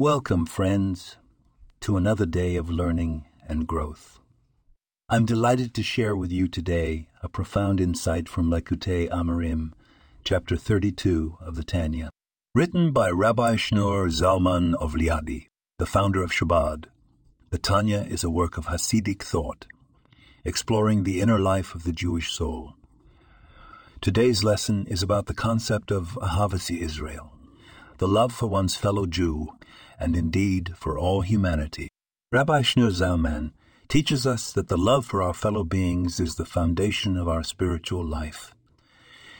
Welcome, friends, to another day of learning and growth. I'm delighted to share with you today a profound insight from Likutei Amarim, chapter 32 of the Tanya, written by Rabbi Shneur Zalman of Liadi, the founder of Chabad. The Tanya is a work of Hasidic thought, exploring the inner life of the Jewish soul. Today's lesson is about the concept of Ahavas Yisrael, the love for one's fellow Jew, and indeed for all humanity. Rabbi Shneur Zalman teaches us that the love for our fellow beings is the foundation of our spiritual life.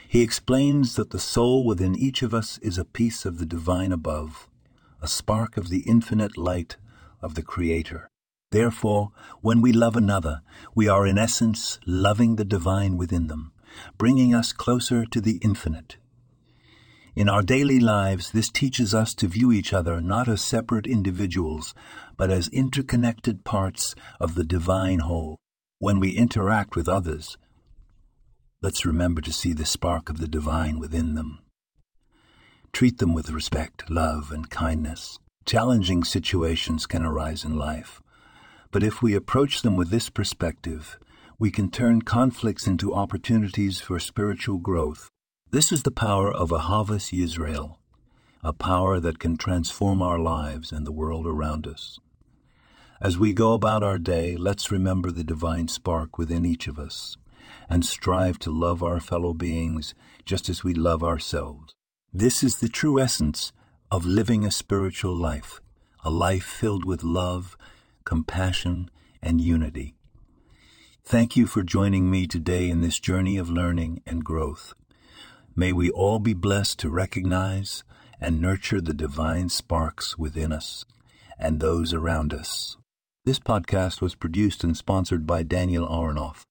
He explains that the soul within each of us is a piece of the divine above, a spark of the infinite light of the Creator. Therefore, when we love another, we are in essence loving the divine within them, bringing us closer to the infinite. In our daily lives, this teaches us to view each other not as separate individuals, but as interconnected parts of the divine whole. When we interact with others, let's remember to see the spark of the divine within them. Treat them with respect, love, and kindness. Challenging situations can arise in life, but if we approach them with this perspective, we can turn conflicts into opportunities for spiritual growth. This is the power of Ahavas Yisrael, a power that can transform our lives and the world around us. As we go about our day, let's remember the divine spark within each of us and strive to love our fellow beings just as we love ourselves. This is the true essence of living a spiritual life, a life filled with love, compassion, and unity. Thank you for joining me today in this journey of learning and growth. May we all be blessed to recognize and nurture the divine sparks within us and those around us. This podcast was produced and sponsored by Daniel Aronoff.